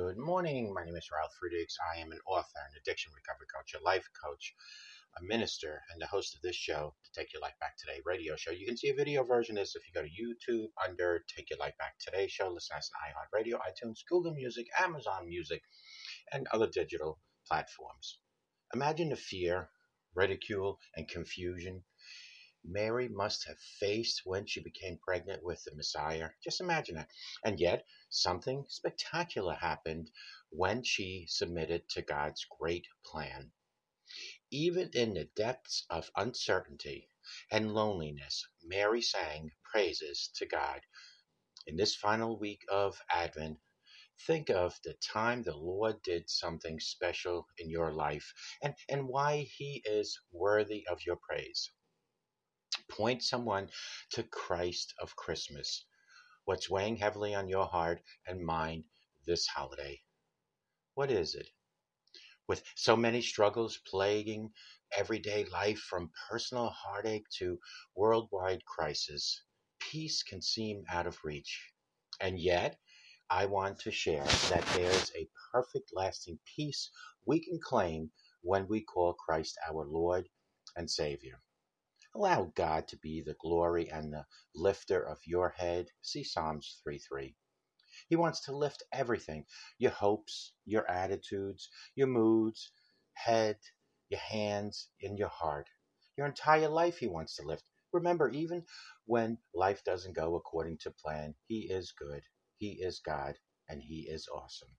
Good morning. My name is Ralph Friedrichs. I am an author, an addiction recovery coach, a life coach, a minister, and the host of this show, to Take Your Life Back Today radio show. You can see a video version of this if you go to YouTube under Take Your Life Back Today show. Listen as an iHeartRadio, iTunes, Google Music, Amazon Music, and other digital platforms. Imagine the fear, ridicule, and confusion Mary must have faced when she became pregnant with the Messiah. Just imagine that. And yet, something spectacular happened when she submitted to God's great plan. Even in the depths of uncertainty and loneliness, Mary sang praises to God. In this final week of Advent, think of the time the Lord did something special in your life and, and why He is worthy of your praise. Point someone to Christ of Christmas. What's weighing heavily on your heart and mind this holiday? What is it? With so many struggles plaguing everyday life from personal heartache to worldwide crisis, peace can seem out of reach. And yet, I want to share that there's a perfect lasting peace we can claim when we call Christ our Lord and Savior. Allow God to be the glory and the lifter of your head. See Psalms 3 3. He wants to lift everything your hopes, your attitudes, your moods, head, your hands, and your heart. Your entire life, He wants to lift. Remember, even when life doesn't go according to plan, He is good, He is God, and He is awesome.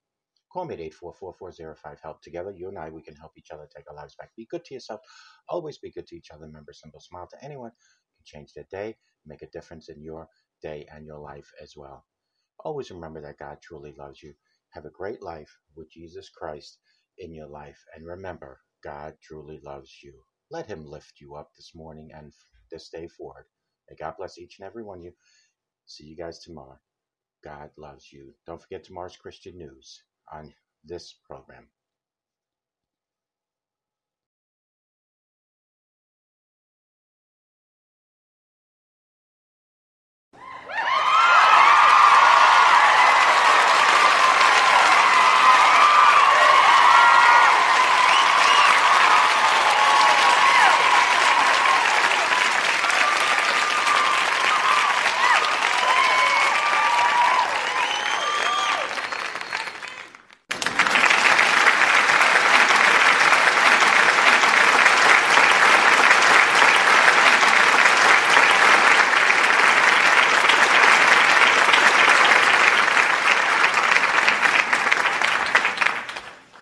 Call me at 844-405 help together. You and I, we can help each other take our lives back. Be good to yourself. Always be good to each other. Remember, simple smile to anyone can change their day, make a difference in your day and your life as well. Always remember that God truly loves you. Have a great life with Jesus Christ in your life. And remember, God truly loves you. Let him lift you up this morning and this day forward. May God bless each and every one of you. See you guys tomorrow. God loves you. Don't forget tomorrow's Christian news on this program.